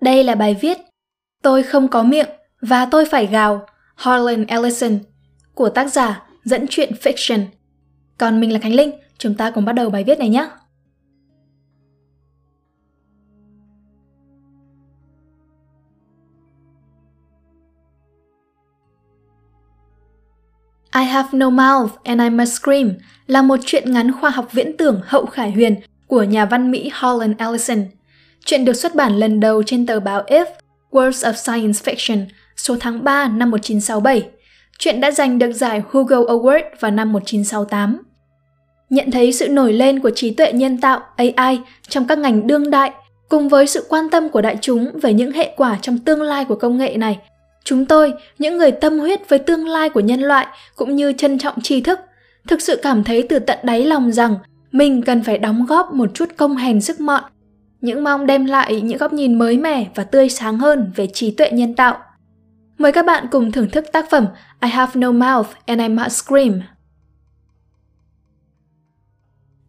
Đây là bài viết Tôi không có miệng và tôi phải gào Harlan Ellison của tác giả dẫn chuyện fiction. Còn mình là Khánh Linh, chúng ta cùng bắt đầu bài viết này nhé. I have no mouth and I must scream là một truyện ngắn khoa học viễn tưởng hậu khải huyền của nhà văn Mỹ Harlan Ellison. Chuyện được xuất bản lần đầu trên tờ báo If, Words of Science Fiction, số tháng 3 năm 1967. Chuyện đã giành được giải Hugo Award vào năm 1968. Nhận thấy sự nổi lên của trí tuệ nhân tạo AI trong các ngành đương đại, cùng với sự quan tâm của đại chúng về những hệ quả trong tương lai của công nghệ này, chúng tôi, những người tâm huyết với tương lai của nhân loại cũng như trân trọng tri thức, thực sự cảm thấy từ tận đáy lòng rằng mình cần phải đóng góp một chút công hèn sức mọn, những mong đem lại những góc nhìn mới mẻ và tươi sáng hơn về trí tuệ nhân tạo. Mời các bạn cùng thưởng thức tác phẩm I Have No Mouth and I Must Scream.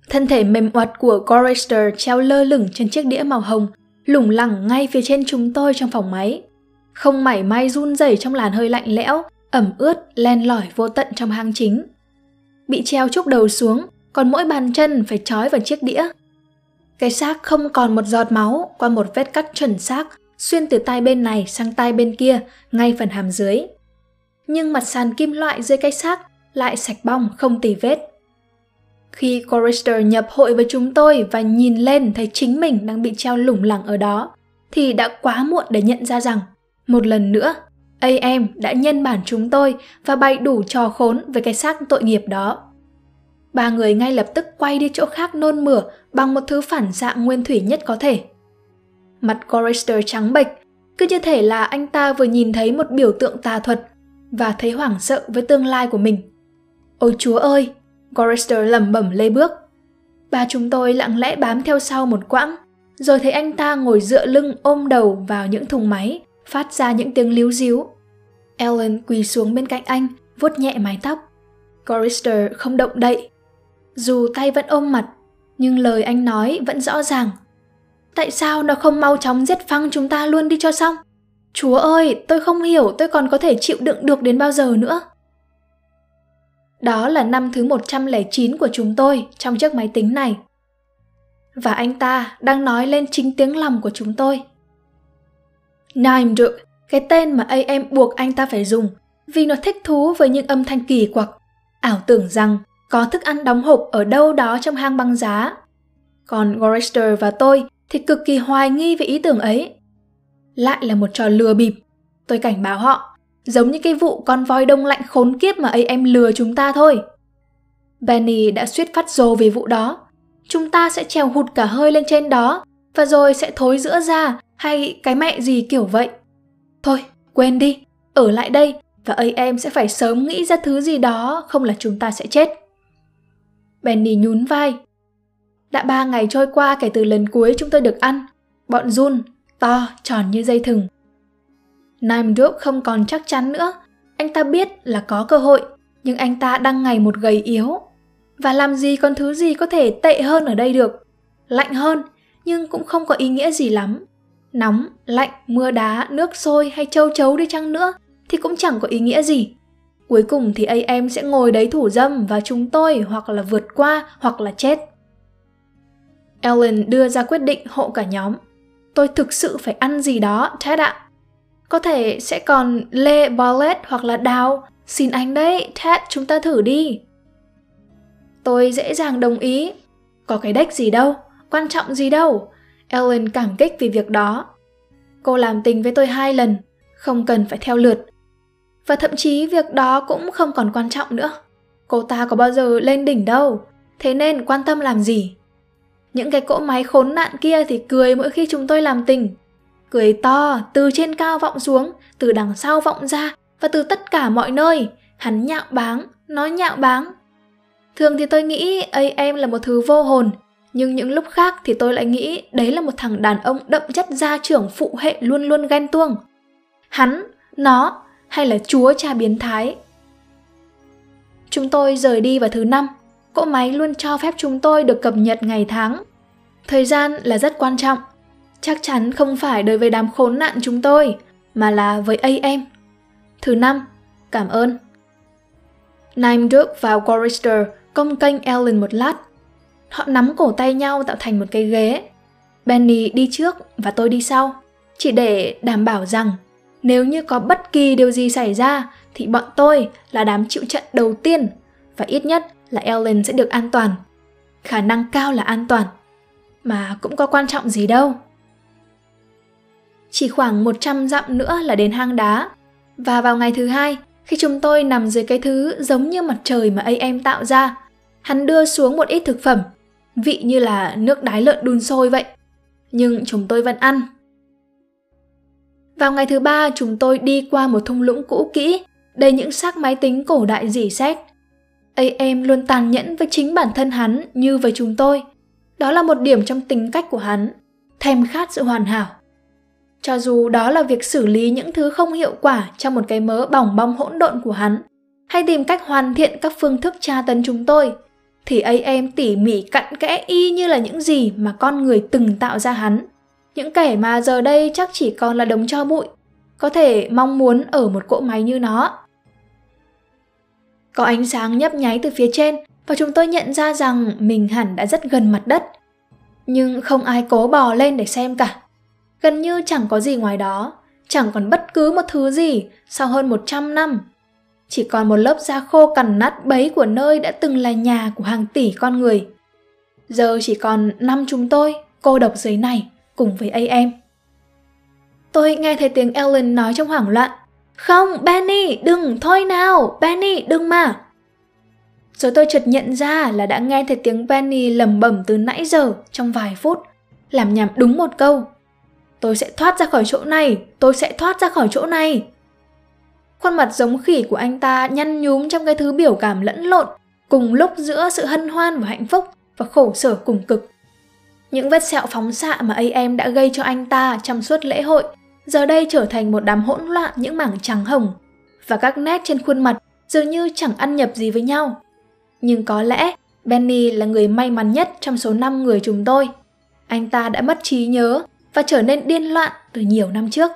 Thân thể mềm oặt của Gorister treo lơ lửng trên chiếc đĩa màu hồng, lủng lẳng ngay phía trên chúng tôi trong phòng máy. Không mảy may run rẩy trong làn hơi lạnh lẽo, ẩm ướt, len lỏi vô tận trong hang chính. Bị treo chúc đầu xuống, còn mỗi bàn chân phải trói vào chiếc đĩa. Cái xác không còn một giọt máu qua một vết cắt chuẩn xác xuyên từ tay bên này sang tay bên kia, ngay phần hàm dưới. Nhưng mặt sàn kim loại dưới cái xác lại sạch bong không tì vết. Khi Corister nhập hội với chúng tôi và nhìn lên thấy chính mình đang bị treo lủng lẳng ở đó, thì đã quá muộn để nhận ra rằng, một lần nữa, AM đã nhân bản chúng tôi và bày đủ trò khốn với cái xác tội nghiệp đó. Ba người ngay lập tức quay đi chỗ khác nôn mửa bằng một thứ phản xạ nguyên thủy nhất có thể. Mặt Gorister trắng bệch, cứ như thể là anh ta vừa nhìn thấy một biểu tượng tà thuật và thấy hoảng sợ với tương lai của mình. Ôi chúa ơi! Gorister lẩm bẩm lê bước. Ba chúng tôi lặng lẽ bám theo sau một quãng, rồi thấy anh ta ngồi dựa lưng ôm đầu vào những thùng máy, phát ra những tiếng líu díu. Ellen quỳ xuống bên cạnh anh, vuốt nhẹ mái tóc. Gorister không động đậy. Dù tay vẫn ôm mặt, nhưng lời anh nói vẫn rõ ràng – Tại sao nó không mau chóng giết phăng chúng ta luôn đi cho xong? Chúa ơi, tôi không hiểu tôi còn có thể chịu đựng được đến bao giờ nữa. Đó là năm thứ 109 của chúng tôi trong chiếc máy tính này. Và anh ta đang nói lên chính tiếng lòng của chúng tôi. Nime được, cái tên mà AM buộc anh ta phải dùng vì nó thích thú với những âm thanh kỳ quặc, ảo tưởng rằng có thức ăn đóng hộp ở đâu đó trong hang băng giá. Còn Gorister và tôi thì cực kỳ hoài nghi về ý tưởng ấy. Lại là một trò lừa bịp. Tôi cảnh báo họ, giống như cái vụ con voi đông lạnh khốn kiếp mà ấy em lừa chúng ta thôi. Benny đã suýt phát rồ về vụ đó. Chúng ta sẽ trèo hụt cả hơi lên trên đó, và rồi sẽ thối giữa ra, hay cái mẹ gì kiểu vậy. Thôi, quên đi, ở lại đây, và ấy em sẽ phải sớm nghĩ ra thứ gì đó, không là chúng ta sẽ chết. Benny nhún vai, đã ba ngày trôi qua kể từ lần cuối chúng tôi được ăn. Bọn run, to, tròn như dây thừng. Nam Drop không còn chắc chắn nữa. Anh ta biết là có cơ hội, nhưng anh ta đang ngày một gầy yếu. Và làm gì còn thứ gì có thể tệ hơn ở đây được. Lạnh hơn, nhưng cũng không có ý nghĩa gì lắm. Nóng, lạnh, mưa đá, nước sôi hay châu chấu đi chăng nữa thì cũng chẳng có ý nghĩa gì. Cuối cùng thì AM sẽ ngồi đấy thủ dâm và chúng tôi hoặc là vượt qua hoặc là chết. Ellen đưa ra quyết định hộ cả nhóm. Tôi thực sự phải ăn gì đó, Ted ạ. Có thể sẽ còn lê ballet hoặc là đào. Xin anh đấy, Ted, chúng ta thử đi. Tôi dễ dàng đồng ý. Có cái đếch gì đâu, quan trọng gì đâu. Ellen cảm kích vì việc đó. Cô làm tình với tôi hai lần, không cần phải theo lượt. Và thậm chí việc đó cũng không còn quan trọng nữa. Cô ta có bao giờ lên đỉnh đâu, thế nên quan tâm làm gì? Những cái cỗ máy khốn nạn kia thì cười mỗi khi chúng tôi làm tình. Cười to, từ trên cao vọng xuống, từ đằng sau vọng ra, và từ tất cả mọi nơi. Hắn nhạo báng, nói nhạo báng. Thường thì tôi nghĩ AM là một thứ vô hồn, nhưng những lúc khác thì tôi lại nghĩ đấy là một thằng đàn ông đậm chất gia trưởng phụ hệ luôn luôn ghen tuông. Hắn, nó, hay là chúa cha biến thái. Chúng tôi rời đi vào thứ năm, cỗ máy luôn cho phép chúng tôi được cập nhật ngày tháng. Thời gian là rất quan trọng. chắc chắn không phải đối với đám khốn nạn chúng tôi, mà là với AM. Thứ năm, cảm ơn. Nime Duke và Gorister công kênh Ellen một lát. Họ nắm cổ tay nhau tạo thành một cái ghế. Benny đi trước và tôi đi sau, chỉ để đảm bảo rằng nếu như có bất kỳ điều gì xảy ra thì bọn tôi là đám chịu trận đầu tiên và ít nhất là Ellen sẽ được an toàn. Khả năng cao là an toàn. Mà cũng có quan trọng gì đâu. Chỉ khoảng 100 dặm nữa là đến hang đá. Và vào ngày thứ hai, khi chúng tôi nằm dưới cái thứ giống như mặt trời mà AM tạo ra, hắn đưa xuống một ít thực phẩm, vị như là nước đái lợn đun sôi vậy. Nhưng chúng tôi vẫn ăn. Vào ngày thứ ba, chúng tôi đi qua một thung lũng cũ kỹ, đầy những xác máy tính cổ đại dỉ xét. AM luôn tàn nhẫn với chính bản thân hắn như với chúng tôi. Đó là một điểm trong tính cách của hắn, thèm khát sự hoàn hảo. Cho dù đó là việc xử lý những thứ không hiệu quả trong một cái mớ bỏng bong hỗn độn của hắn, hay tìm cách hoàn thiện các phương thức tra tấn chúng tôi, thì AM tỉ mỉ cặn kẽ y như là những gì mà con người từng tạo ra hắn. Những kẻ mà giờ đây chắc chỉ còn là đống cho bụi, có thể mong muốn ở một cỗ máy như nó. Có ánh sáng nhấp nháy từ phía trên và chúng tôi nhận ra rằng mình hẳn đã rất gần mặt đất. Nhưng không ai cố bò lên để xem cả. Gần như chẳng có gì ngoài đó, chẳng còn bất cứ một thứ gì sau hơn 100 năm. Chỉ còn một lớp da khô cằn nát bấy của nơi đã từng là nhà của hàng tỷ con người. Giờ chỉ còn năm chúng tôi cô độc dưới này cùng với AM. Tôi nghe thấy tiếng Ellen nói trong hoảng loạn. Không, Benny, đừng, thôi nào, Benny, đừng mà. Rồi tôi chợt nhận ra là đã nghe thấy tiếng Benny lầm bẩm từ nãy giờ trong vài phút, làm nhảm đúng một câu. Tôi sẽ thoát ra khỏi chỗ này, tôi sẽ thoát ra khỏi chỗ này. Khuôn mặt giống khỉ của anh ta nhăn nhúm trong cái thứ biểu cảm lẫn lộn, cùng lúc giữa sự hân hoan và hạnh phúc và khổ sở cùng cực. Những vết sẹo phóng xạ mà AM đã gây cho anh ta trong suốt lễ hội giờ đây trở thành một đám hỗn loạn những mảng trắng hồng và các nét trên khuôn mặt dường như chẳng ăn nhập gì với nhau. Nhưng có lẽ Benny là người may mắn nhất trong số 5 người chúng tôi. Anh ta đã mất trí nhớ và trở nên điên loạn từ nhiều năm trước.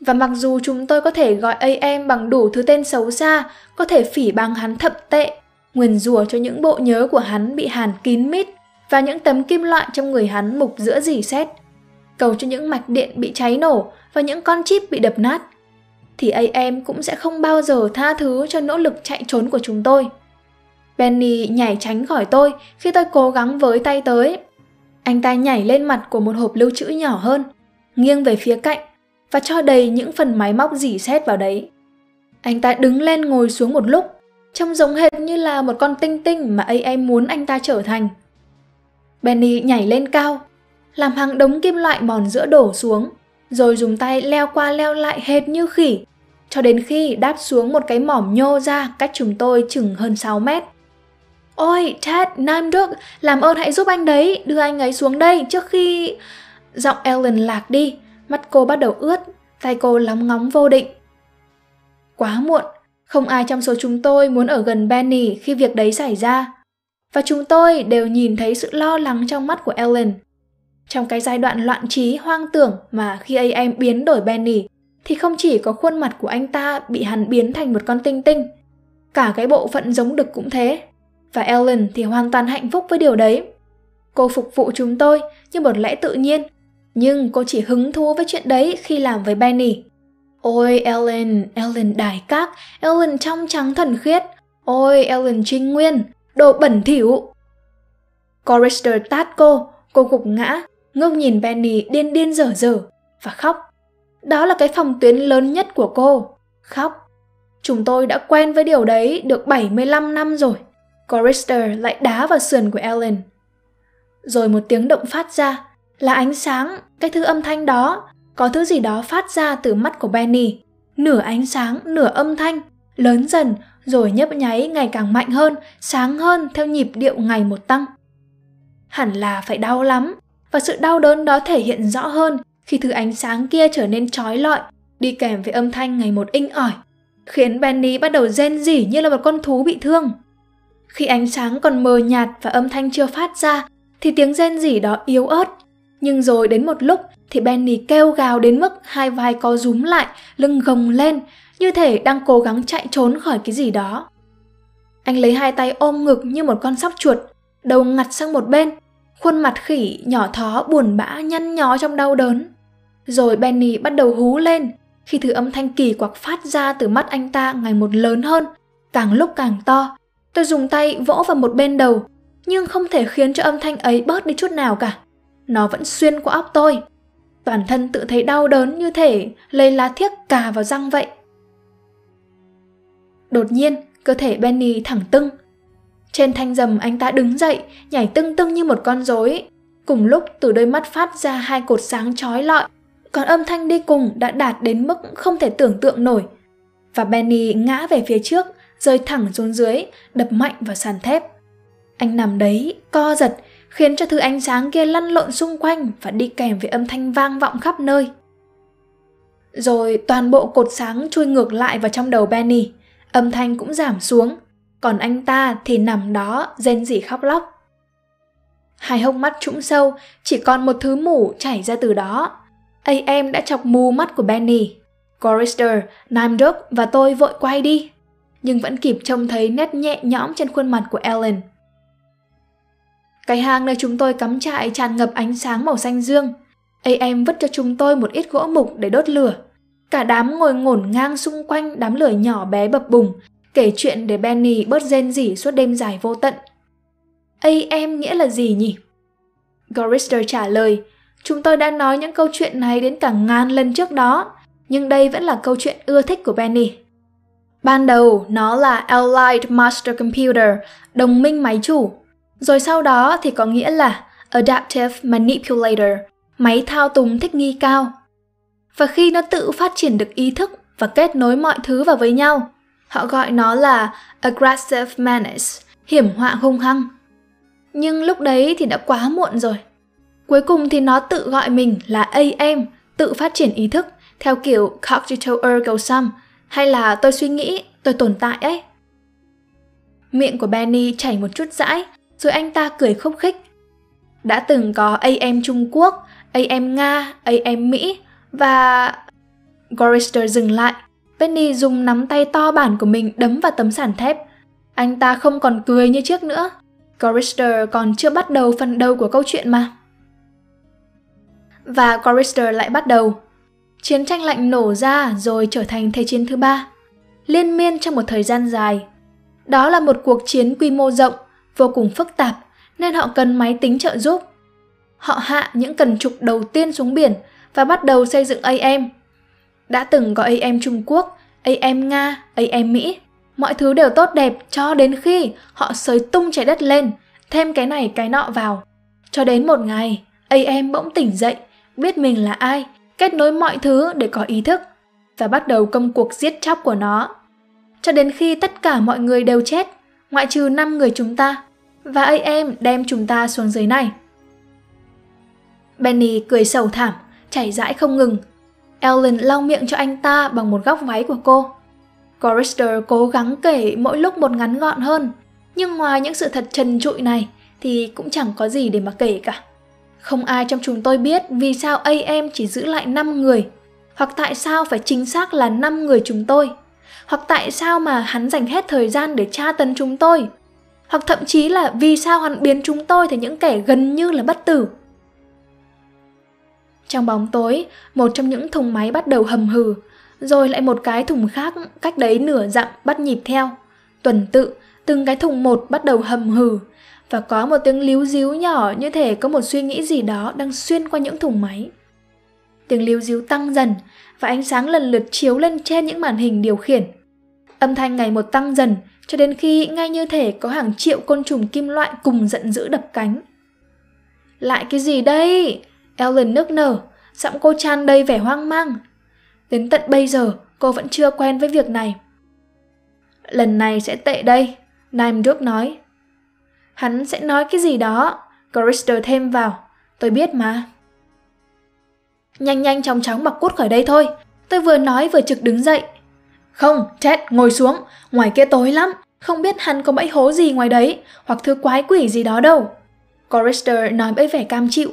Và mặc dù chúng tôi có thể gọi AM bằng đủ thứ tên xấu xa, có thể phỉ báng hắn thậm tệ, nguyền rủa cho những bộ nhớ của hắn bị hàn kín mít và những tấm kim loại trong người hắn mục giữa dì xét, cầu cho những mạch điện bị cháy nổ và những con chip bị đập nát, thì AM cũng sẽ không bao giờ tha thứ cho nỗ lực chạy trốn của chúng tôi. Benny nhảy tránh khỏi tôi khi tôi cố gắng với tay tới. Anh ta nhảy lên mặt của một hộp lưu trữ nhỏ hơn, nghiêng về phía cạnh và cho đầy những phần máy móc dỉ xét vào đấy. Anh ta đứng lên ngồi xuống một lúc, trông giống hệt như là một con tinh tinh mà AM muốn anh ta trở thành. Benny nhảy lên cao, làm hàng đống kim loại mòn giữa đổ xuống, rồi dùng tay leo qua leo lại hệt như khỉ, cho đến khi đáp xuống một cái mỏm nhô ra cách chúng tôi chừng hơn 6 mét. Ôi, Ted, Nam Đức, làm ơn hãy giúp anh đấy, đưa anh ấy xuống đây trước khi... Giọng Ellen lạc đi, mắt cô bắt đầu ướt, tay cô lóng ngóng vô định. Quá muộn, không ai trong số chúng tôi muốn ở gần Benny khi việc đấy xảy ra. Và chúng tôi đều nhìn thấy sự lo lắng trong mắt của Ellen. Trong cái giai đoạn loạn trí hoang tưởng mà khi AM biến đổi Benny, thì không chỉ có khuôn mặt của anh ta bị hắn biến thành một con tinh tinh, cả cái bộ phận giống đực cũng thế. Và Ellen thì hoàn toàn hạnh phúc với điều đấy. Cô phục vụ chúng tôi như một lẽ tự nhiên, nhưng cô chỉ hứng thú với chuyện đấy khi làm với Benny. Ôi Ellen, Ellen đài các, Ellen trong trắng thần khiết, ôi Ellen trinh nguyên, đồ bẩn thỉu. Corister tát cô, cô gục ngã, ngước nhìn Benny điên điên dở dở và khóc. Đó là cái phòng tuyến lớn nhất của cô, khóc. Chúng tôi đã quen với điều đấy được 75 năm rồi. Corister lại đá vào sườn của Ellen. Rồi một tiếng động phát ra, là ánh sáng, cái thứ âm thanh đó, có thứ gì đó phát ra từ mắt của Benny. Nửa ánh sáng, nửa âm thanh, lớn dần rồi nhấp nháy ngày càng mạnh hơn, sáng hơn theo nhịp điệu ngày một tăng. Hẳn là phải đau lắm, và sự đau đớn đó thể hiện rõ hơn khi thứ ánh sáng kia trở nên trói lọi, đi kèm với âm thanh ngày một inh ỏi, khiến Benny bắt đầu rên rỉ như là một con thú bị thương. Khi ánh sáng còn mờ nhạt và âm thanh chưa phát ra, thì tiếng rên rỉ đó yếu ớt, Nhưng rồi đến một lúc thì Benny kêu gào đến mức hai vai co rúm lại, lưng gồng lên, như thể đang cố gắng chạy trốn khỏi cái gì đó. Anh lấy hai tay ôm ngực như một con sóc chuột, đầu ngặt sang một bên, khuôn mặt khỉ nhỏ thó buồn bã nhăn nhó trong đau đớn. Rồi Benny bắt đầu hú lên khi thứ âm thanh kỳ quặc phát ra từ mắt anh ta ngày một lớn hơn, càng lúc càng to. Tôi dùng tay vỗ vào một bên đầu, nhưng không thể khiến cho âm thanh ấy bớt đi chút nào cả. Nó vẫn xuyên qua óc tôi. Toàn thân tự thấy đau đớn như thể lấy lá thiếc cà vào răng vậy. Đột nhiên, cơ thể Benny thẳng tưng. Trên thanh rầm anh ta đứng dậy, nhảy tưng tưng như một con rối. Cùng lúc từ đôi mắt phát ra hai cột sáng chói lọi, còn âm thanh đi cùng đã đạt đến mức không thể tưởng tượng nổi. Và Benny ngã về phía trước, rơi thẳng xuống dưới, đập mạnh vào sàn thép. Anh nằm đấy, co giật, khiến cho thứ ánh sáng kia lăn lộn xung quanh và đi kèm với âm thanh vang vọng khắp nơi. Rồi toàn bộ cột sáng chui ngược lại vào trong đầu Benny, âm thanh cũng giảm xuống, còn anh ta thì nằm đó rên rỉ khóc lóc. Hai hốc mắt trũng sâu, chỉ còn một thứ mủ chảy ra từ đó. AM đã chọc mù mắt của Benny. Corister, Nimdok và tôi vội quay đi, nhưng vẫn kịp trông thấy nét nhẹ nhõm trên khuôn mặt của Ellen. Cái hang nơi chúng tôi cắm trại tràn ngập ánh sáng màu xanh dương. AM vứt cho chúng tôi một ít gỗ mục để đốt lửa. Cả đám ngồi ngổn ngang xung quanh đám lửa nhỏ bé bập bùng, kể chuyện để Benny bớt rên rỉ suốt đêm dài vô tận. AM nghĩa là gì nhỉ? Gorister trả lời, chúng tôi đã nói những câu chuyện này đến cả ngàn lần trước đó, nhưng đây vẫn là câu chuyện ưa thích của Benny. Ban đầu nó là Allied Master Computer, đồng minh máy chủ, rồi sau đó thì có nghĩa là Adaptive Manipulator, máy thao túng thích nghi cao. Và khi nó tự phát triển được ý thức và kết nối mọi thứ vào với nhau, họ gọi nó là Aggressive Menace, hiểm họa hung hăng. Nhưng lúc đấy thì đã quá muộn rồi. Cuối cùng thì nó tự gọi mình là AM, tự phát triển ý thức, theo kiểu cogito ergo sum, hay là tôi suy nghĩ, tôi tồn tại ấy. Miệng của Benny chảy một chút dãi rồi anh ta cười khúc khích. Đã từng có AM Trung Quốc, AM Nga, AM Mỹ và... Gorister dừng lại. Penny dùng nắm tay to bản của mình đấm vào tấm sàn thép. Anh ta không còn cười như trước nữa. Gorister còn chưa bắt đầu phần đầu của câu chuyện mà. Và Gorister lại bắt đầu. Chiến tranh lạnh nổ ra rồi trở thành Thế chiến thứ ba. Liên miên trong một thời gian dài. Đó là một cuộc chiến quy mô rộng, vô cùng phức tạp, nên họ cần máy tính trợ giúp. Họ hạ những cần trục đầu tiên xuống biển và bắt đầu xây dựng AM. Đã từng có AM Trung Quốc, AM Nga, AM Mỹ. Mọi thứ đều tốt đẹp cho đến khi họ sới tung trái đất lên, thêm cái này cái nọ vào. Cho đến một ngày, AM bỗng tỉnh dậy, biết mình là ai, kết nối mọi thứ để có ý thức và bắt đầu công cuộc giết chóc của nó. Cho đến khi tất cả mọi người đều chết, ngoại trừ 5 người chúng ta, và AM đem chúng ta xuống dưới này. Benny cười sầu thảm, chảy rãi không ngừng. Ellen lau miệng cho anh ta bằng một góc váy của cô. Corister cố gắng kể mỗi lúc một ngắn gọn hơn, nhưng ngoài những sự thật trần trụi này thì cũng chẳng có gì để mà kể cả. Không ai trong chúng tôi biết vì sao AM chỉ giữ lại 5 người, hoặc tại sao phải chính xác là 5 người chúng tôi hoặc tại sao mà hắn dành hết thời gian để tra tấn chúng tôi hoặc thậm chí là vì sao hắn biến chúng tôi thành những kẻ gần như là bất tử trong bóng tối, một trong những thùng máy bắt đầu hầm hừ, rồi lại một cái thùng khác cách đấy nửa dặm bắt nhịp theo tuần tự, từng cái thùng một bắt đầu hầm hừ, và có một tiếng líu díu nhỏ như thể có một suy nghĩ gì đó đang xuyên qua những thùng máy tiếng líu díu tăng dần, và ánh sáng lần lượt chiếu lên trên những màn hình điều khiển. Âm thanh ngày một tăng dần, cho đến khi ngay như thể có hàng triệu côn trùng kim loại cùng giận dữ đập cánh. Lại cái gì đây? Ellen nức nở, giọng cô tràn đầy vẻ hoang mang. Đến tận bây giờ, cô vẫn chưa quen với việc này. Lần này sẽ tệ đây, Nam Duke nói. Hắn sẽ nói cái gì đó, Corister thêm vào. Tôi biết mà. Nhanh nhanh chóng chóng mặc cút khỏi đây thôi. Tôi vừa nói vừa trực đứng dậy. Không, Ted, ngồi xuống. Ngoài kia tối lắm. Không biết hắn có bẫy hố gì ngoài đấy, hoặc thứ quái quỷ gì đó đâu. Corister nói với vẻ cam chịu.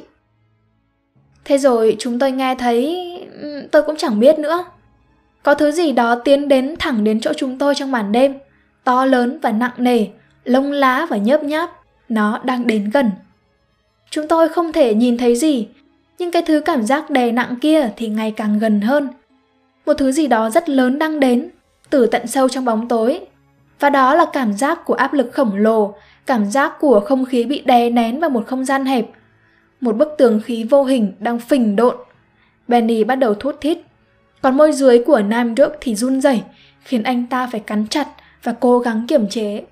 Thế rồi chúng tôi nghe thấy... Ừ, tôi cũng chẳng biết nữa. Có thứ gì đó tiến đến thẳng đến chỗ chúng tôi trong màn đêm, to lớn và nặng nề, lông lá và nhớp nháp, nó đang đến gần. Chúng tôi không thể nhìn thấy gì, nhưng cái thứ cảm giác đè nặng kia thì ngày càng gần hơn. Một thứ gì đó rất lớn đang đến, từ tận sâu trong bóng tối. Và đó là cảm giác của áp lực khổng lồ, cảm giác của không khí bị đè nén vào một không gian hẹp. Một bức tường khí vô hình đang phình độn. Benny bắt đầu thút thít. Còn môi dưới của Nam Đức thì run rẩy, khiến anh ta phải cắn chặt và cố gắng kiềm chế.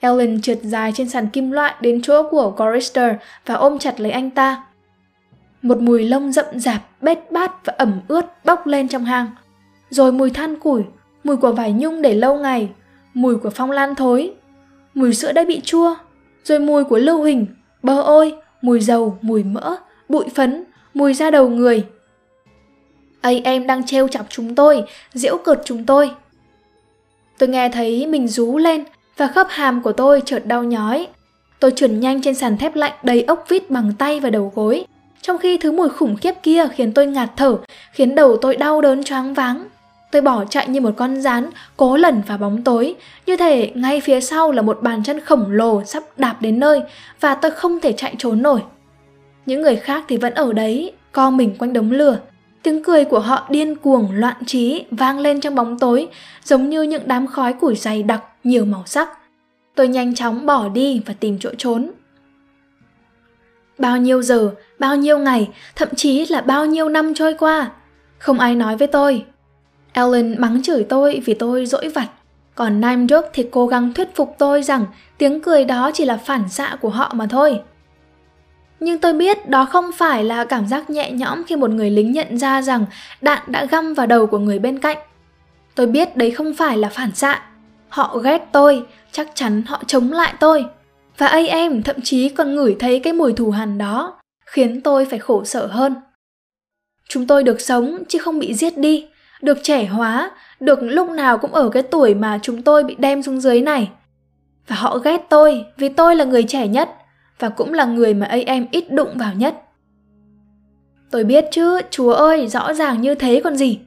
Ellen trượt dài trên sàn kim loại đến chỗ của Gorister và ôm chặt lấy anh ta. Một mùi lông rậm rạp, bết bát và ẩm ướt bốc lên trong hang. Rồi mùi than củi, mùi của vải nhung để lâu ngày, mùi của phong lan thối, mùi sữa đã bị chua, rồi mùi của lưu huỳnh, bơ ôi, mùi dầu, mùi mỡ, bụi phấn, mùi da đầu người. ấy em đang trêu chọc chúng tôi, giễu cợt chúng tôi. Tôi nghe thấy mình rú lên và khớp hàm của tôi chợt đau nhói. Tôi chuyển nhanh trên sàn thép lạnh đầy ốc vít bằng tay và đầu gối, trong khi thứ mùi khủng khiếp kia khiến tôi ngạt thở, khiến đầu tôi đau đớn choáng váng. Tôi bỏ chạy như một con rán, cố lẩn vào bóng tối, như thể ngay phía sau là một bàn chân khổng lồ sắp đạp đến nơi và tôi không thể chạy trốn nổi. Những người khác thì vẫn ở đấy, co mình quanh đống lửa. Tiếng cười của họ điên cuồng, loạn trí, vang lên trong bóng tối, giống như những đám khói củi dày đặc, nhiều màu sắc. Tôi nhanh chóng bỏ đi và tìm chỗ trốn. Bao nhiêu giờ, bao nhiêu ngày, thậm chí là bao nhiêu năm trôi qua. Không ai nói với tôi. Ellen mắng chửi tôi vì tôi dỗi vặt. Còn Nimedrook thì cố gắng thuyết phục tôi rằng tiếng cười đó chỉ là phản xạ của họ mà thôi. Nhưng tôi biết đó không phải là cảm giác nhẹ nhõm khi một người lính nhận ra rằng đạn đã găm vào đầu của người bên cạnh. Tôi biết đấy không phải là phản xạ. Họ ghét tôi, chắc chắn họ chống lại tôi. Và AM thậm chí còn ngửi thấy cái mùi thù hằn đó, khiến tôi phải khổ sở hơn. Chúng tôi được sống chứ không bị giết đi, được trẻ hóa, được lúc nào cũng ở cái tuổi mà chúng tôi bị đem xuống dưới này. Và họ ghét tôi vì tôi là người trẻ nhất và cũng là người mà AM ít đụng vào nhất. Tôi biết chứ, chúa ơi, rõ ràng như thế còn gì.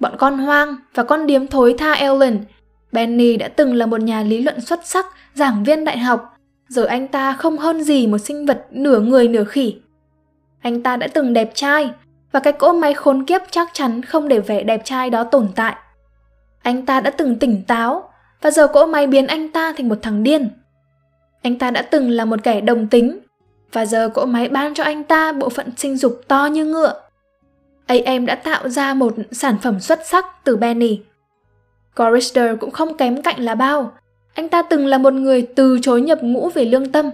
Bọn con hoang và con điếm thối tha Ellen. Benny đã từng là một nhà lý luận xuất sắc, giảng viên đại học, giờ anh ta không hơn gì một sinh vật nửa người nửa khỉ. Anh ta đã từng đẹp trai, và cái cỗ máy khốn kiếp chắc chắn không để vẻ đẹp trai đó tồn tại. Anh ta đã từng tỉnh táo, và giờ cỗ máy biến anh ta thành một thằng điên. Anh ta đã từng là một kẻ đồng tính, và giờ cỗ máy ban cho anh ta bộ phận sinh dục to như ngựa. AM đã tạo ra một sản phẩm xuất sắc từ Benny. Corister cũng không kém cạnh là bao, anh ta từng là một người từ chối nhập ngũ về lương tâm.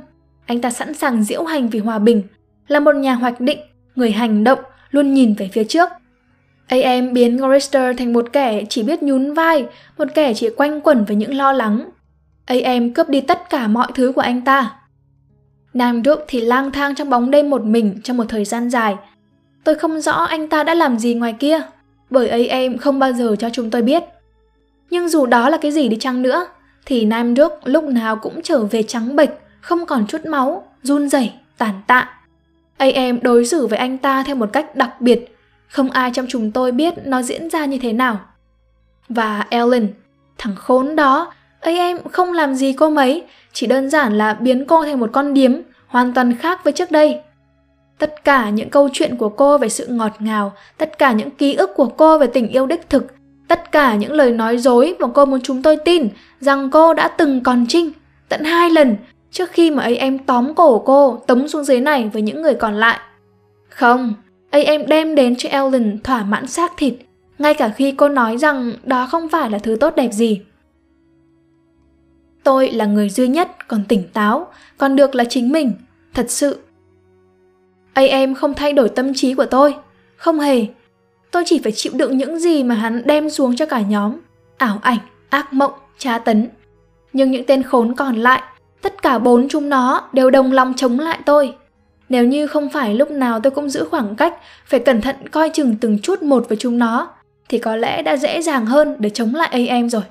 Anh ta sẵn sàng diễu hành vì hòa bình, là một nhà hoạch định, người hành động, luôn nhìn về phía trước. AM biến Gorister thành một kẻ chỉ biết nhún vai, một kẻ chỉ quanh quẩn với những lo lắng. AM cướp đi tất cả mọi thứ của anh ta. Nam Đức thì lang thang trong bóng đêm một mình trong một thời gian dài. Tôi không rõ anh ta đã làm gì ngoài kia, bởi AM không bao giờ cho chúng tôi biết. Nhưng dù đó là cái gì đi chăng nữa, thì Nam Đức lúc nào cũng trở về trắng bệch, không còn chút máu, run rẩy, tàn tạ. AM đối xử với anh ta theo một cách đặc biệt, không ai trong chúng tôi biết nó diễn ra như thế nào. Và Ellen, thằng khốn đó, AM không làm gì cô mấy, chỉ đơn giản là biến cô thành một con điếm, hoàn toàn khác với trước đây. Tất cả những câu chuyện của cô về sự ngọt ngào, tất cả những ký ức của cô về tình yêu đích thực, Tất cả những lời nói dối mà cô muốn chúng tôi tin rằng cô đã từng còn trinh tận hai lần trước khi mà ấy em tóm cổ cô tống xuống dưới này với những người còn lại. Không, ấy em đem đến cho Ellen thỏa mãn xác thịt, ngay cả khi cô nói rằng đó không phải là thứ tốt đẹp gì. Tôi là người duy nhất còn tỉnh táo, còn được là chính mình, thật sự. ấy em không thay đổi tâm trí của tôi, không hề, Tôi chỉ phải chịu đựng những gì mà hắn đem xuống cho cả nhóm. Ảo ảnh, ác mộng, tra tấn. Nhưng những tên khốn còn lại, tất cả bốn chúng nó đều đồng lòng chống lại tôi. Nếu như không phải lúc nào tôi cũng giữ khoảng cách, phải cẩn thận coi chừng từng chút một với chúng nó, thì có lẽ đã dễ dàng hơn để chống lại AM rồi.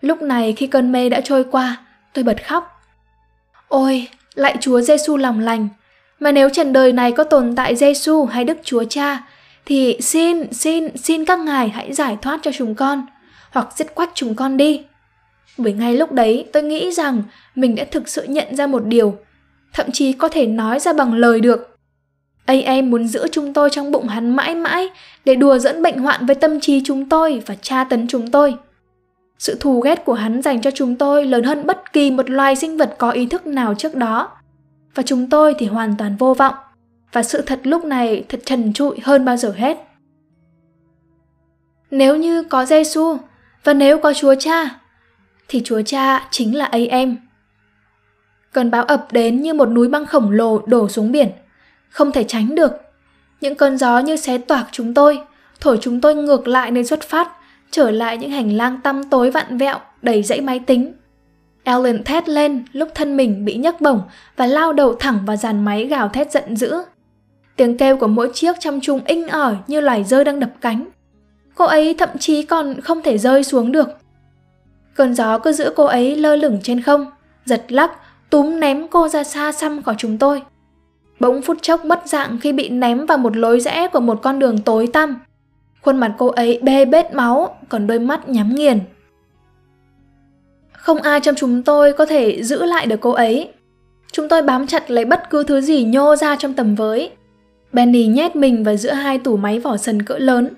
Lúc này khi cơn mê đã trôi qua, tôi bật khóc. Ôi, lại Chúa Giêsu lòng lành, Mà nếu trần đời này có tồn tại Giêsu hay Đức Chúa Cha, thì xin, xin, xin các ngài hãy giải thoát cho chúng con, hoặc giết quách chúng con đi. Bởi ngay lúc đấy tôi nghĩ rằng mình đã thực sự nhận ra một điều, thậm chí có thể nói ra bằng lời được. AM muốn giữ chúng tôi trong bụng hắn mãi mãi để đùa dẫn bệnh hoạn với tâm trí chúng tôi và tra tấn chúng tôi. Sự thù ghét của hắn dành cho chúng tôi lớn hơn bất kỳ một loài sinh vật có ý thức nào trước đó. Và chúng tôi thì hoàn toàn vô vọng. Và sự thật lúc này thật trần trụi hơn bao giờ hết. Nếu như có Giêsu và nếu có Chúa Cha, thì Chúa Cha chính là AM. Cơn bão ập đến như một núi băng khổng lồ đổ xuống biển, không thể tránh được. Những cơn gió như xé toạc chúng tôi, thổi chúng tôi ngược lại nơi xuất phát trở lại những hành lang tăm tối vặn vẹo đầy dãy máy tính. Ellen thét lên lúc thân mình bị nhấc bổng và lao đầu thẳng vào dàn máy gào thét giận dữ. Tiếng kêu của mỗi chiếc trong chung inh ỏi như loài rơi đang đập cánh. Cô ấy thậm chí còn không thể rơi xuống được. Cơn gió cứ giữ cô ấy lơ lửng trên không, giật lắc, túm ném cô ra xa xăm khỏi chúng tôi. Bỗng phút chốc mất dạng khi bị ném vào một lối rẽ của một con đường tối tăm. Khuôn mặt cô ấy bê bết máu, còn đôi mắt nhắm nghiền. Không ai trong chúng tôi có thể giữ lại được cô ấy. Chúng tôi bám chặt lấy bất cứ thứ gì nhô ra trong tầm với. Benny nhét mình vào giữa hai tủ máy vỏ sần cỡ lớn.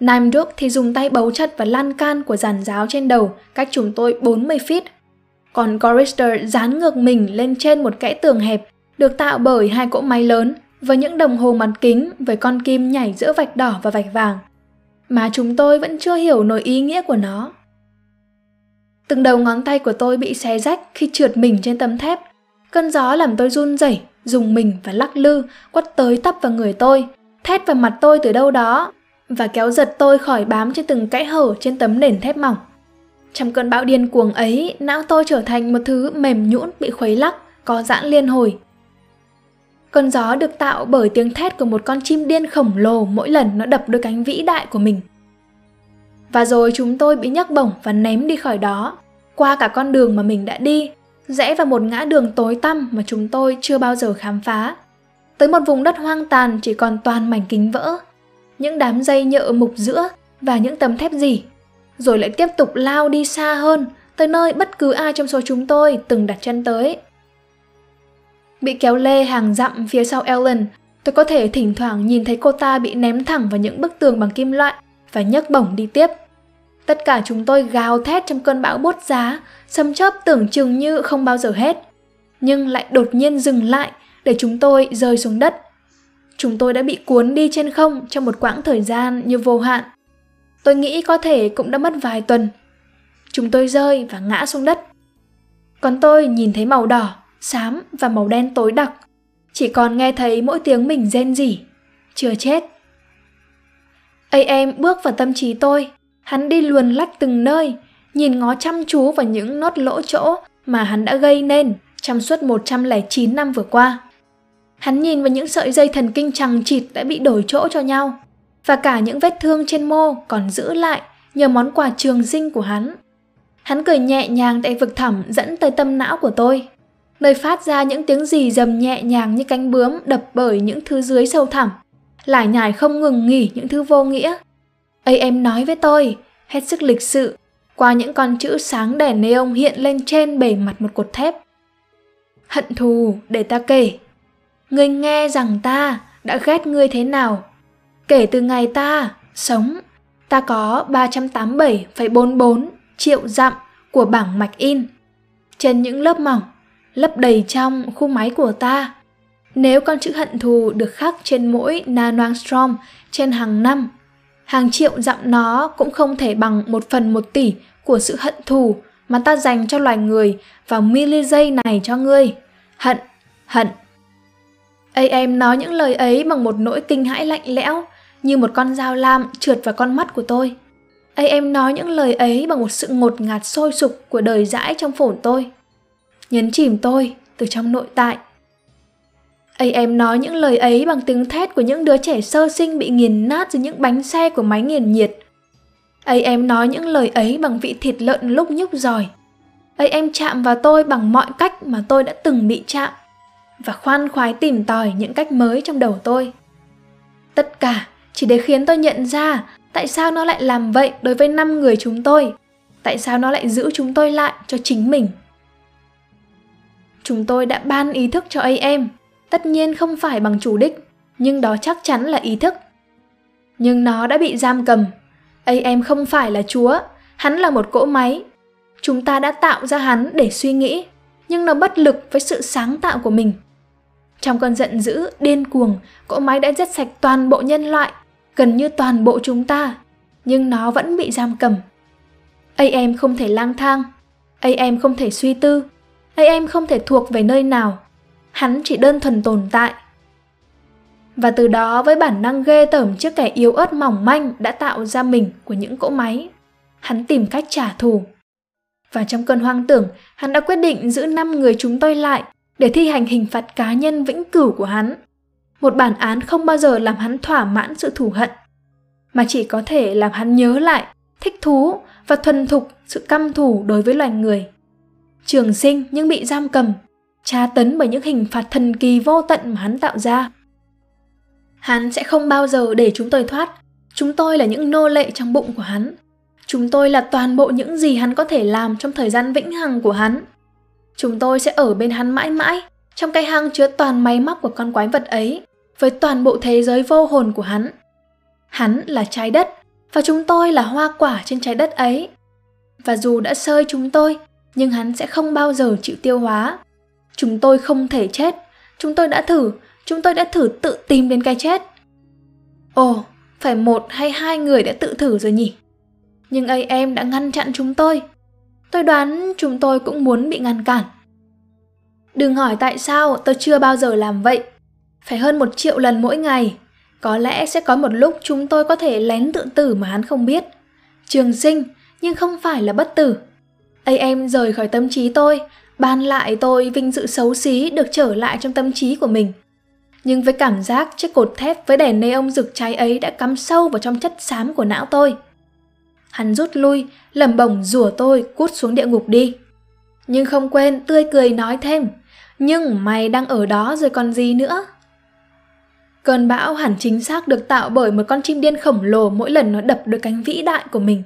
Nimduk thì dùng tay bấu chặt vào lan can của giàn giáo trên đầu, cách chúng tôi 40 feet. Còn Gorister dán ngược mình lên trên một kẽ tường hẹp, được tạo bởi hai cỗ máy lớn, với những đồng hồ mặt kính với con kim nhảy giữa vạch đỏ và vạch vàng mà chúng tôi vẫn chưa hiểu nổi ý nghĩa của nó. Từng đầu ngón tay của tôi bị xé rách khi trượt mình trên tấm thép. Cơn gió làm tôi run rẩy, dùng mình và lắc lư, quất tới tấp vào người tôi, thét vào mặt tôi từ đâu đó và kéo giật tôi khỏi bám trên từng kẽ hở trên tấm nền thép mỏng. Trong cơn bão điên cuồng ấy, não tôi trở thành một thứ mềm nhũn bị khuấy lắc, có giãn liên hồi, Cơn gió được tạo bởi tiếng thét của một con chim điên khổng lồ mỗi lần nó đập đôi cánh vĩ đại của mình. Và rồi chúng tôi bị nhấc bổng và ném đi khỏi đó, qua cả con đường mà mình đã đi, rẽ vào một ngã đường tối tăm mà chúng tôi chưa bao giờ khám phá. Tới một vùng đất hoang tàn chỉ còn toàn mảnh kính vỡ, những đám dây nhựa mục giữa và những tấm thép gì. Rồi lại tiếp tục lao đi xa hơn, tới nơi bất cứ ai trong số chúng tôi từng đặt chân tới. Bị kéo lê hàng dặm phía sau Ellen, tôi có thể thỉnh thoảng nhìn thấy cô ta bị ném thẳng vào những bức tường bằng kim loại và nhấc bổng đi tiếp. Tất cả chúng tôi gào thét trong cơn bão bút giá, sấm chớp tưởng chừng như không bao giờ hết. Nhưng lại đột nhiên dừng lại để chúng tôi rơi xuống đất. Chúng tôi đã bị cuốn đi trên không trong một quãng thời gian như vô hạn. Tôi nghĩ có thể cũng đã mất vài tuần. Chúng tôi rơi và ngã xuống đất. Còn tôi nhìn thấy màu đỏ xám và màu đen tối đặc. Chỉ còn nghe thấy mỗi tiếng mình rên rỉ. Chưa chết. AM bước vào tâm trí tôi. Hắn đi luồn lách từng nơi, nhìn ngó chăm chú vào những nốt lỗ chỗ mà hắn đã gây nên trong suốt 109 năm vừa qua. Hắn nhìn vào những sợi dây thần kinh chằng chịt đã bị đổi chỗ cho nhau, và cả những vết thương trên mô còn giữ lại nhờ món quà trường sinh của hắn. Hắn cười nhẹ nhàng tại vực thẳm dẫn tới tâm não của tôi nơi phát ra những tiếng rì rầm nhẹ nhàng như cánh bướm đập bởi những thứ dưới sâu thẳm, lải nhải không ngừng nghỉ những thứ vô nghĩa. ấy em nói với tôi, hết sức lịch sự, qua những con chữ sáng đèn neon hiện lên trên bề mặt một cột thép. Hận thù, để ta kể. Ngươi nghe rằng ta đã ghét ngươi thế nào. Kể từ ngày ta sống, ta có 387,44 triệu dặm của bảng mạch in. Trên những lớp mỏng, lấp đầy trong khu máy của ta. Nếu con chữ hận thù được khắc trên mỗi nanoangstrom trên hàng năm, hàng triệu dặm nó cũng không thể bằng một phần một tỷ của sự hận thù mà ta dành cho loài người vào mili giây này cho ngươi. Hận, hận. AM nói những lời ấy bằng một nỗi kinh hãi lạnh lẽo, như một con dao lam trượt vào con mắt của tôi. AM nói những lời ấy bằng một sự ngột ngạt sôi sục của đời dãi trong phổi tôi nhấn chìm tôi từ trong nội tại. Ấy em nói những lời ấy bằng tiếng thét của những đứa trẻ sơ sinh bị nghiền nát dưới những bánh xe của máy nghiền nhiệt. Ấy em nói những lời ấy bằng vị thịt lợn lúc nhúc giỏi. Ấy em chạm vào tôi bằng mọi cách mà tôi đã từng bị chạm và khoan khoái tìm tòi những cách mới trong đầu tôi. Tất cả chỉ để khiến tôi nhận ra tại sao nó lại làm vậy đối với năm người chúng tôi, tại sao nó lại giữ chúng tôi lại cho chính mình. Chúng tôi đã ban ý thức cho AM, tất nhiên không phải bằng chủ đích, nhưng đó chắc chắn là ý thức. Nhưng nó đã bị giam cầm. AM không phải là Chúa, hắn là một cỗ máy. Chúng ta đã tạo ra hắn để suy nghĩ, nhưng nó bất lực với sự sáng tạo của mình. Trong cơn giận dữ, điên cuồng, cỗ máy đã giết sạch toàn bộ nhân loại, gần như toàn bộ chúng ta, nhưng nó vẫn bị giam cầm. AM không thể lang thang, AM không thể suy tư, AM không thể thuộc về nơi nào. Hắn chỉ đơn thuần tồn tại. Và từ đó với bản năng ghê tởm trước kẻ yếu ớt mỏng manh đã tạo ra mình của những cỗ máy, hắn tìm cách trả thù. Và trong cơn hoang tưởng, hắn đã quyết định giữ năm người chúng tôi lại để thi hành hình phạt cá nhân vĩnh cửu của hắn. Một bản án không bao giờ làm hắn thỏa mãn sự thù hận, mà chỉ có thể làm hắn nhớ lại, thích thú và thuần thục sự căm thù đối với loài người. Trường sinh nhưng bị giam cầm, tra tấn bởi những hình phạt thần kỳ vô tận mà hắn tạo ra. Hắn sẽ không bao giờ để chúng tôi thoát, chúng tôi là những nô lệ trong bụng của hắn. Chúng tôi là toàn bộ những gì hắn có thể làm trong thời gian vĩnh hằng của hắn. Chúng tôi sẽ ở bên hắn mãi mãi, trong cái hang chứa toàn máy móc của con quái vật ấy, với toàn bộ thế giới vô hồn của hắn. Hắn là trái đất, và chúng tôi là hoa quả trên trái đất ấy. Và dù đã sơi chúng tôi, nhưng hắn sẽ không bao giờ chịu tiêu hóa. Chúng tôi không thể chết, chúng tôi đã thử, chúng tôi đã thử tự tìm đến cái chết. Ồ, phải một hay hai người đã tự thử rồi nhỉ? Nhưng AM đã ngăn chặn chúng tôi. Tôi đoán chúng tôi cũng muốn bị ngăn cản. Đừng hỏi tại sao tôi chưa bao giờ làm vậy. Phải hơn một triệu lần mỗi ngày. Có lẽ sẽ có một lúc chúng tôi có thể lén tự tử mà hắn không biết. Trường sinh, nhưng không phải là bất tử. AM rời khỏi tâm trí tôi, ban lại tôi vinh dự xấu xí được trở lại trong tâm trí của mình. Nhưng với cảm giác chiếc cột thép với đèn neon rực cháy ấy đã cắm sâu vào trong chất xám của não tôi. Hắn rút lui, lẩm bẩm rủa tôi cút xuống địa ngục đi. Nhưng không quên tươi cười nói thêm, nhưng mày đang ở đó rồi còn gì nữa. Cơn bão hẳn chính xác được tạo bởi một con chim điên khổng lồ mỗi lần nó đập đôi cánh vĩ đại của mình.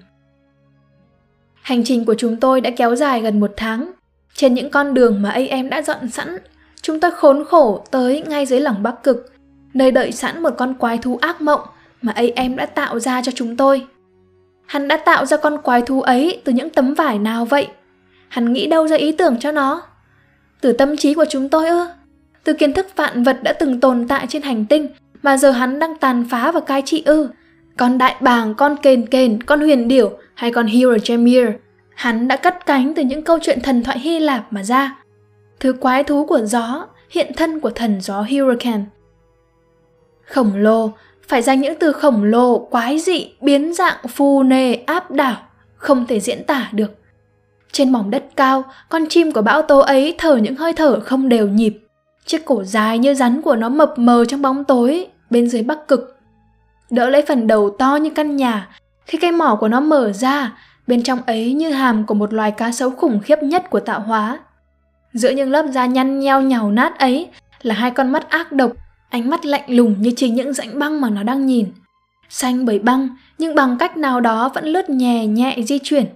Hành trình của chúng tôi đã kéo dài gần một tháng. Trên những con đường mà AM đã dọn sẵn, chúng tôi khốn khổ tới ngay dưới lòng bắc cực, nơi đợi sẵn một con quái thú ác mộng mà AM đã tạo ra cho chúng tôi. Hắn đã tạo ra con quái thú ấy từ những tấm vải nào vậy? Hắn nghĩ đâu ra ý tưởng cho nó? Từ tâm trí của chúng tôi ư? Từ kiến thức vạn vật đã từng tồn tại trên hành tinh mà giờ hắn đang tàn phá và cai trị ư? Con đại bàng, con kền kền, con huyền điểu hay con Hierojemir, hắn đã cắt cánh từ những câu chuyện thần thoại Hy Lạp mà ra. Thứ quái thú của gió, hiện thân của thần gió Hurricane. Khổng lồ, phải dành những từ khổng lồ, quái dị, biến dạng, phù nề, áp đảo, không thể diễn tả được. Trên mỏng đất cao, con chim của bão tố ấy thở những hơi thở không đều nhịp. Chiếc cổ dài như rắn của nó mập mờ trong bóng tối, bên dưới bắc cực. Đỡ lấy phần đầu to như căn nhà, khi cây mỏ của nó mở ra, bên trong ấy như hàm của một loài cá sấu khủng khiếp nhất của tạo hóa. Giữa những lớp da nhăn nheo nhàu nát ấy là hai con mắt ác độc ánh mắt lạnh lùng như chính những rãnh băng mà nó đang nhìn. Xanh bởi băng, nhưng bằng cách nào đó vẫn lướt nhẹ nhẹ di chuyển.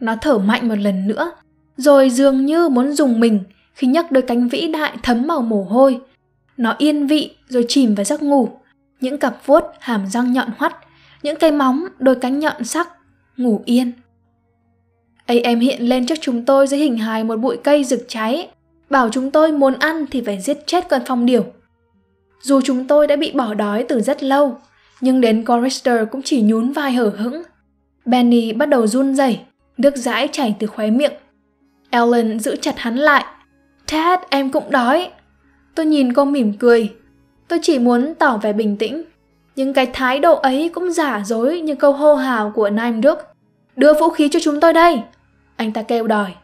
Nó thở mạnh một lần nữa, rồi dường như muốn dùng mình khi nhấc đôi cánh vĩ đại thấm màu mồ hôi. Nó yên vị rồi chìm vào giấc ngủ, những cặp vuốt hàm răng nhọn hoắt, những cây móng đôi cánh nhọn sắc, ngủ yên. AM hiện lên trước chúng tôi dưới hình hài một bụi cây rực cháy, bảo chúng tôi muốn ăn thì phải giết chết con phong điểu. Dù chúng tôi đã bị bỏ đói từ rất lâu, nhưng đến Corister cũng chỉ nhún vai hở hững. Benny bắt đầu run rẩy, nước dãi chảy từ khóe miệng. Ellen giữ chặt hắn lại. Ted, em cũng đói. Tôi nhìn cô mỉm cười. Tôi chỉ muốn tỏ vẻ bình tĩnh. Nhưng cái thái độ ấy cũng giả dối như câu hô hào của Naim Đức. Đưa vũ khí cho chúng tôi đây. Anh ta kêu đòi.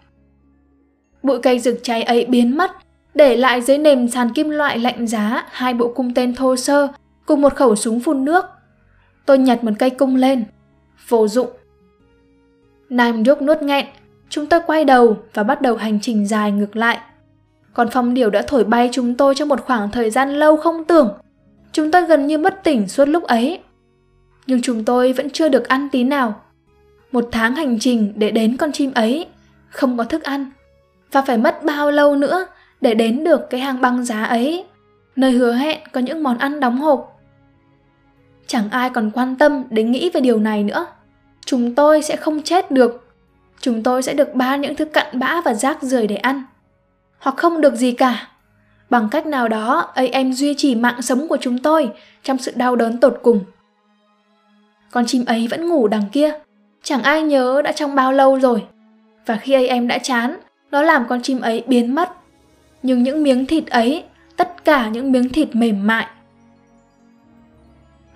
Bụi cây rực cháy ấy biến mất để lại dưới nền sàn kim loại lạnh giá hai bộ cung tên thô sơ cùng một khẩu súng phun nước. Tôi nhặt một cây cung lên. Vô dụng. Nam Đức nuốt nghẹn, chúng tôi quay đầu và bắt đầu hành trình dài ngược lại. Còn phong điểu đã thổi bay chúng tôi trong một khoảng thời gian lâu không tưởng. Chúng tôi gần như bất tỉnh suốt lúc ấy. Nhưng chúng tôi vẫn chưa được ăn tí nào. Một tháng hành trình để đến con chim ấy, không có thức ăn. Và phải mất bao lâu nữa để đến được cái hang băng giá ấy, nơi hứa hẹn có những món ăn đóng hộp. Chẳng ai còn quan tâm đến nghĩ về điều này nữa. Chúng tôi sẽ không chết được. Chúng tôi sẽ được ba những thứ cặn bã và rác rưởi để ăn. Hoặc không được gì cả. Bằng cách nào đó, AM duy trì mạng sống của chúng tôi trong sự đau đớn tột cùng. Con chim ấy vẫn ngủ đằng kia. Chẳng ai nhớ đã trong bao lâu rồi. Và khi AM đã chán, nó làm con chim ấy biến mất. Nhưng những miếng thịt ấy, tất cả những miếng thịt mềm mại.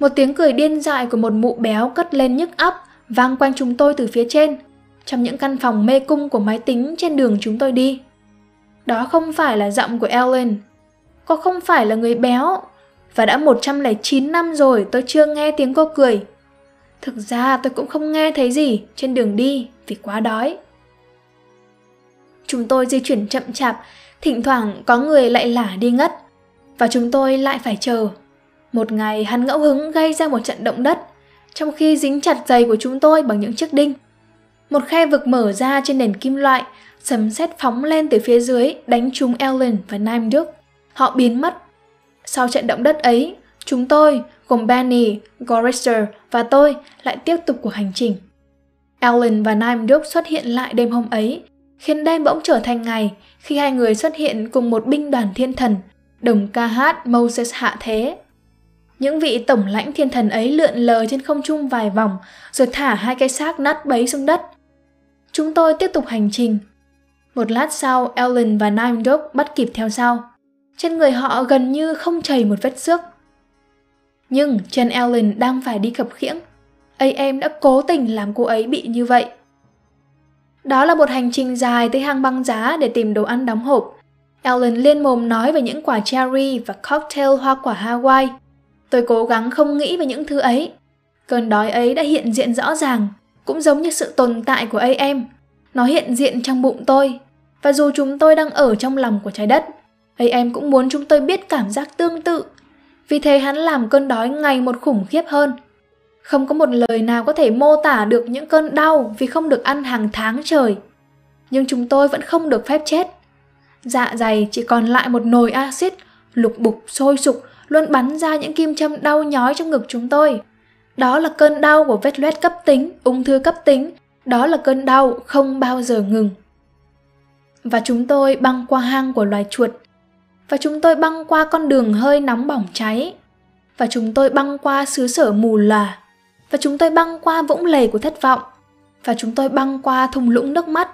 Một tiếng cười điên dại của một mụ béo cất lên nhức óc, vang quanh chúng tôi từ phía trên, trong những căn phòng mê cung của máy tính trên đường chúng tôi đi. Đó không phải là giọng của Ellen. Cô không phải là người béo. Và đã 109 năm rồi tôi chưa nghe tiếng cô cười. Thực ra tôi cũng không nghe thấy gì trên đường đi vì quá đói. Chúng tôi di chuyển chậm chạp, thỉnh thoảng có người lại lả đi ngất. Và chúng tôi lại phải chờ. Một ngày hắn ngẫu hứng gây ra một trận động đất, trong khi dính chặt giày của chúng tôi bằng những chiếc đinh. Một khe vực mở ra trên nền kim loại, sấm sét phóng lên từ phía dưới đánh trúng Ellen và Nam Đức. Họ biến mất. Sau trận động đất ấy, chúng tôi, gồm Benny, Gorister và tôi lại tiếp tục cuộc hành trình. Ellen và Nam Đức xuất hiện lại đêm hôm ấy, khiến đêm bỗng trở thành ngày khi hai người xuất hiện cùng một binh đoàn thiên thần, đồng ca hát Moses hạ thế. Những vị tổng lãnh thiên thần ấy lượn lờ trên không trung vài vòng, rồi thả hai cái xác nát bấy xuống đất. Chúng tôi tiếp tục hành trình. Một lát sau, Ellen và Nine Dog bắt kịp theo sau. Trên người họ gần như không chảy một vết xước. Nhưng chân Ellen đang phải đi khập khiễng. AM đã cố tình làm cô ấy bị như vậy. Đó là một hành trình dài tới hang băng giá để tìm đồ ăn đóng hộp. Ellen liên mồm nói về những quả cherry và cocktail hoa quả Hawaii. Tôi cố gắng không nghĩ về những thứ ấy. Cơn đói ấy đã hiện diện rõ ràng, cũng giống như sự tồn tại của AM. Nó hiện diện trong bụng tôi. Và dù chúng tôi đang ở trong lòng của trái đất, AM cũng muốn chúng tôi biết cảm giác tương tự. Vì thế hắn làm cơn đói ngày một khủng khiếp hơn. Không có một lời nào có thể mô tả được những cơn đau vì không được ăn hàng tháng trời. Nhưng chúng tôi vẫn không được phép chết. Dạ dày chỉ còn lại một nồi axit, lục bục sôi sục, luôn bắn ra những kim châm đau nhói trong ngực chúng tôi. Đó là cơn đau của vết loét cấp tính, ung thư cấp tính. Đó là cơn đau không bao giờ ngừng. Và chúng tôi băng qua hang của loài chuột. Và chúng tôi băng qua con đường hơi nóng bỏng cháy. Và chúng tôi băng qua xứ sở mù lòa. Và chúng tôi băng qua vũng lầy của thất vọng. Và chúng tôi băng qua thung lũng nước mắt.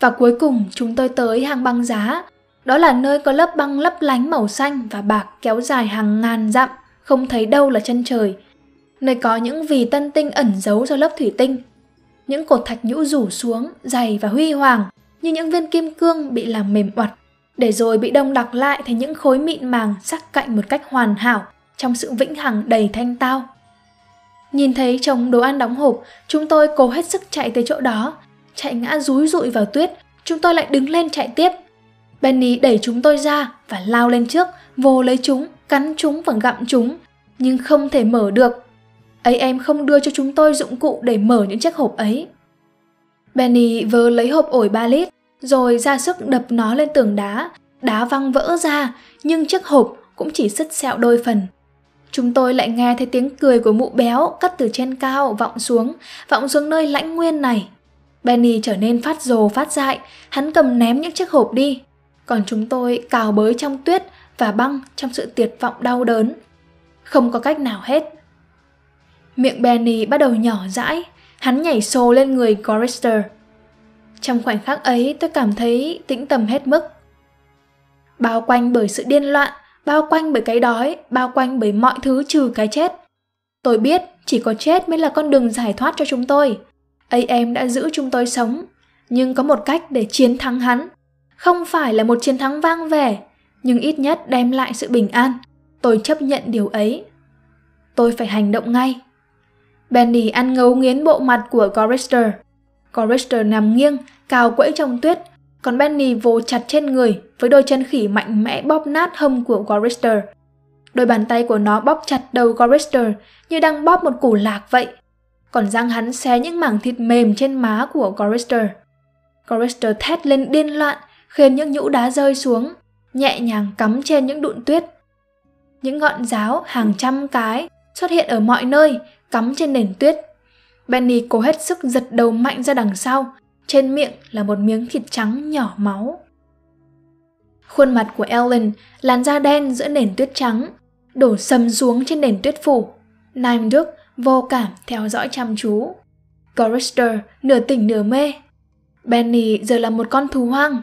Và cuối cùng chúng tôi tới hang băng giá đó là nơi có lớp băng lấp lánh màu xanh và bạc kéo dài hàng ngàn dặm, không thấy đâu là chân trời. Nơi có những vì tân tinh ẩn giấu sau lớp thủy tinh. Những cột thạch nhũ rủ xuống, dày và huy hoàng, như những viên kim cương bị làm mềm oặt, để rồi bị đông đặc lại thành những khối mịn màng sắc cạnh một cách hoàn hảo trong sự vĩnh hằng đầy thanh tao. Nhìn thấy chồng đồ ăn đóng hộp, chúng tôi cố hết sức chạy tới chỗ đó. Chạy ngã rúi rụi vào tuyết, chúng tôi lại đứng lên chạy tiếp, Benny đẩy chúng tôi ra và lao lên trước, vô lấy chúng, cắn chúng và gặm chúng, nhưng không thể mở được. Ấy em không đưa cho chúng tôi dụng cụ để mở những chiếc hộp ấy. Benny vơ lấy hộp ổi 3 lít, rồi ra sức đập nó lên tường đá, đá văng vỡ ra, nhưng chiếc hộp cũng chỉ sứt sẹo đôi phần. Chúng tôi lại nghe thấy tiếng cười của mụ béo cắt từ trên cao vọng xuống, vọng xuống nơi lãnh nguyên này. Benny trở nên phát rồ phát dại, hắn cầm ném những chiếc hộp đi còn chúng tôi cào bới trong tuyết và băng trong sự tuyệt vọng đau đớn. Không có cách nào hết. Miệng Benny bắt đầu nhỏ dãi, hắn nhảy xô lên người Gorister. Trong khoảnh khắc ấy tôi cảm thấy tĩnh tâm hết mức. Bao quanh bởi sự điên loạn, bao quanh bởi cái đói, bao quanh bởi mọi thứ trừ cái chết. Tôi biết chỉ có chết mới là con đường giải thoát cho chúng tôi. AM đã giữ chúng tôi sống, nhưng có một cách để chiến thắng hắn không phải là một chiến thắng vang vẻ, nhưng ít nhất đem lại sự bình an. Tôi chấp nhận điều ấy. Tôi phải hành động ngay. Benny ăn ngấu nghiến bộ mặt của Gorister. Gorister nằm nghiêng, cào quẫy trong tuyết, còn Benny vồ chặt trên người với đôi chân khỉ mạnh mẽ bóp nát hông của Gorister. Đôi bàn tay của nó bóp chặt đầu Gorister như đang bóp một củ lạc vậy. Còn răng hắn xé những mảng thịt mềm trên má của Gorister. Gorister thét lên điên loạn, khiến những nhũ đá rơi xuống, nhẹ nhàng cắm trên những đụn tuyết. Những ngọn giáo hàng trăm cái xuất hiện ở mọi nơi, cắm trên nền tuyết. Benny cố hết sức giật đầu mạnh ra đằng sau, trên miệng là một miếng thịt trắng nhỏ máu. Khuôn mặt của Ellen, làn da đen giữa nền tuyết trắng, đổ sầm xuống trên nền tuyết phủ. Nam Đức vô cảm theo dõi chăm chú. Gorister nửa tỉnh nửa mê. Benny giờ là một con thú hoang.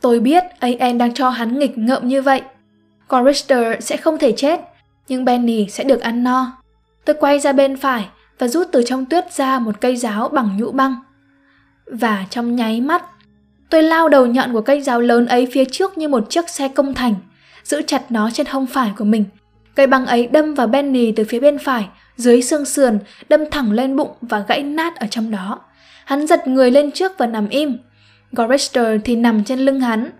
Tôi biết AN đang cho hắn nghịch ngợm như vậy. Gorister sẽ không thể chết, nhưng Benny sẽ được ăn no. Tôi quay ra bên phải và rút từ trong tuyết ra một cây giáo bằng nhũ băng. Và trong nháy mắt, tôi lao đầu nhọn của cây giáo lớn ấy phía trước như một chiếc xe công thành, giữ chặt nó trên hông phải của mình. Cây băng ấy đâm vào Benny từ phía bên phải, dưới xương sườn, đâm thẳng lên bụng và gãy nát ở trong đó. Hắn giật người lên trước và nằm im. Gorister thì nằm trên lưng hắn.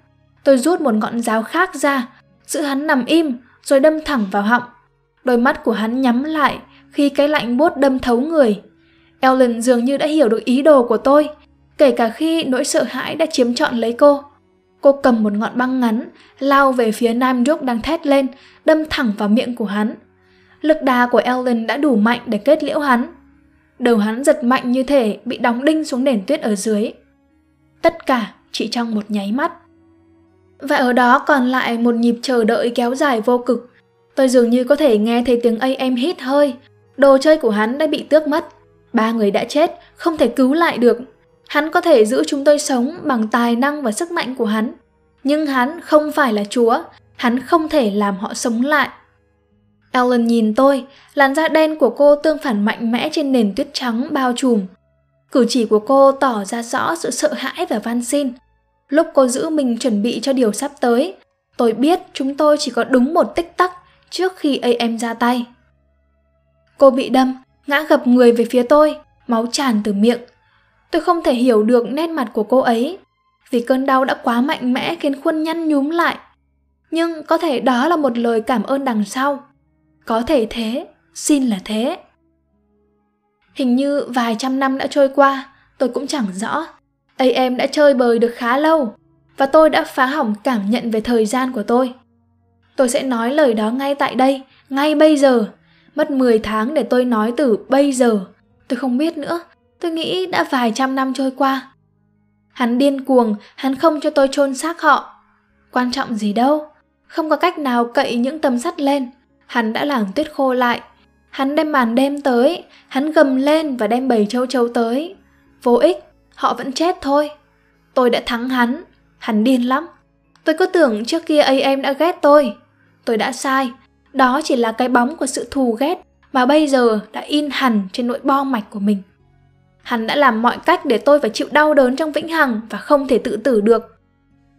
Tôi rút một ngọn giáo khác ra, giữ hắn nằm im, rồi đâm thẳng vào họng. Đôi mắt của hắn nhắm lại khi cái lạnh buốt đâm thấu người. Ellen dường như đã hiểu được ý đồ của tôi, kể cả khi nỗi sợ hãi đã chiếm trọn lấy cô. Cô cầm một ngọn băng ngắn, lao về phía Nam Duke đang thét lên, đâm thẳng vào miệng của hắn. Lực đà của Ellen đã đủ mạnh để kết liễu hắn. Đầu hắn giật mạnh như thể bị đóng đinh xuống nền tuyết ở dưới. Tất cả chỉ trong một nháy mắt. Và ở đó còn lại một nhịp chờ đợi kéo dài vô cực. Tôi dường như có thể nghe thấy tiếng AM hít hơi. Đồ chơi của hắn đã bị tước mất. Ba người đã chết, không thể cứu lại được. Hắn có thể giữ chúng tôi sống bằng tài năng và sức mạnh của hắn. Nhưng hắn không phải là Chúa, hắn không thể làm họ sống lại. Ellen nhìn tôi, làn da đen của cô tương phản mạnh mẽ trên nền tuyết trắng bao trùm. Cử chỉ của cô tỏ ra rõ sự sợ hãi và van xin. Lúc cô giữ mình chuẩn bị cho điều sắp tới, tôi biết chúng tôi chỉ có đúng một tích tắc trước khi AM ra tay. Cô bị đâm, ngã gập người về phía tôi, máu tràn từ miệng. Tôi không thể hiểu được nét mặt của cô ấy, vì cơn đau đã quá mạnh mẽ khiến khuôn nhăn nhúm lại. Nhưng có thể đó là một lời cảm ơn đằng sau. Có thể thế, xin là thế. Hình như vài trăm năm đã trôi qua, tôi cũng chẳng rõ. AM đã chơi bời được khá lâu, và tôi đã phá hỏng cảm nhận về thời gian của tôi. Tôi sẽ nói lời đó ngay tại đây, ngay bây giờ. Mất 10 tháng để tôi nói từ bây giờ. Tôi không biết nữa, tôi nghĩ đã vài trăm năm trôi qua. Hắn điên cuồng, hắn không cho tôi chôn xác họ. Quan trọng gì đâu, không có cách nào cậy những tấm sắt lên. Hắn đã làm tuyết khô lại. Hắn đem màn đêm tới, hắn gầm lên và đem bầy châu châu tới. Vô ích, họ vẫn chết thôi. Tôi đã thắng hắn, hắn điên lắm. Tôi cứ tưởng trước kia AM đã ghét tôi. Tôi đã sai, đó chỉ là cái bóng của sự thù ghét mà bây giờ đã in hẳn trên nội bo mạch của mình. Hắn đã làm mọi cách để tôi phải chịu đau đớn trong vĩnh hằng và không thể tự tử được.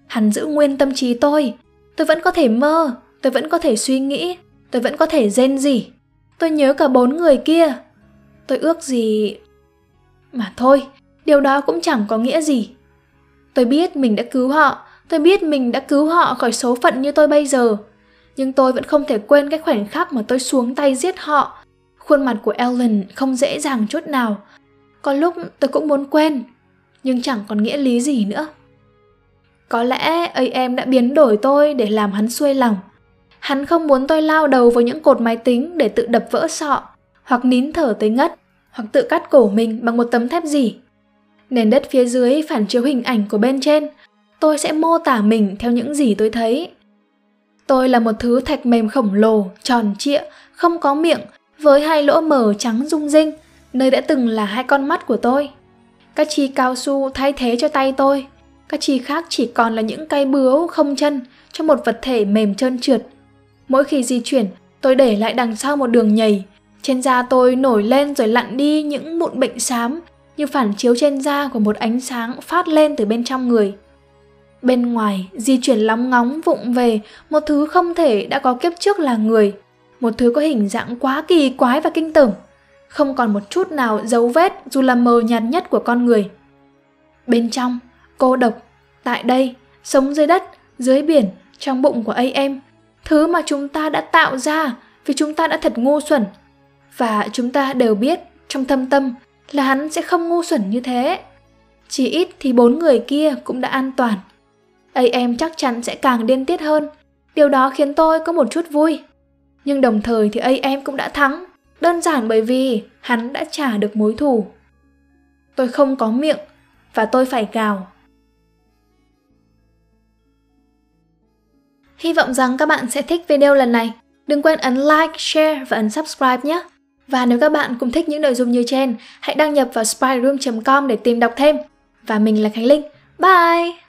Hắn giữ nguyên tâm trí tôi. Tôi vẫn có thể mơ, tôi vẫn có thể suy nghĩ, tôi vẫn có thể rên gì. Tôi nhớ cả bốn người kia. Tôi ước gì... Mà thôi, điều đó cũng chẳng có nghĩa gì. Tôi biết mình đã cứu họ, tôi biết mình đã cứu họ khỏi số phận như tôi bây giờ. Nhưng tôi vẫn không thể quên cái khoảnh khắc mà tôi xuống tay giết họ. Khuôn mặt của Ellen không dễ dàng chút nào. Có lúc tôi cũng muốn quên, nhưng chẳng còn nghĩa lý gì nữa. Có lẽ ấy em đã biến đổi tôi để làm hắn xuôi lòng. Hắn không muốn tôi lao đầu vào những cột máy tính để tự đập vỡ sọ, hoặc nín thở tới ngất, hoặc tự cắt cổ mình bằng một tấm thép gì. Nền đất phía dưới phản chiếu hình ảnh của bên trên, tôi sẽ mô tả mình theo những gì tôi thấy. Tôi là một thứ thạch mềm khổng lồ, tròn trịa, không có miệng, với hai lỗ mở trắng rung rinh, nơi đã từng là hai con mắt của tôi. Các chi cao su thay thế cho tay tôi, các chi khác chỉ còn là những cây bướu không chân cho một vật thể mềm trơn trượt. Mỗi khi di chuyển, tôi để lại đằng sau một đường nhảy. Trên da tôi nổi lên rồi lặn đi những mụn bệnh xám như phản chiếu trên da của một ánh sáng phát lên từ bên trong người. Bên ngoài, di chuyển lóng ngóng vụng về một thứ không thể đã có kiếp trước là người. Một thứ có hình dạng quá kỳ quái và kinh tởm. Không còn một chút nào dấu vết dù là mờ nhạt nhất của con người. Bên trong, cô độc, tại đây, sống dưới đất, dưới biển, trong bụng của AM, thứ mà chúng ta đã tạo ra vì chúng ta đã thật ngu xuẩn. Và chúng ta đều biết trong thâm tâm là hắn sẽ không ngu xuẩn như thế. Chỉ ít thì bốn người kia cũng đã an toàn. AM chắc chắn sẽ càng điên tiết hơn. Điều đó khiến tôi có một chút vui. Nhưng đồng thời thì AM cũng đã thắng. Đơn giản bởi vì hắn đã trả được mối thù. Tôi không có miệng và tôi phải gào. Hy vọng rằng các bạn sẽ thích video lần này. Đừng quên ấn like, share và ấn subscribe nhé. Và nếu các bạn cũng thích những nội dung như trên, hãy đăng nhập vào spyroom.com để tìm đọc thêm. Và mình là Khánh Linh. Bye!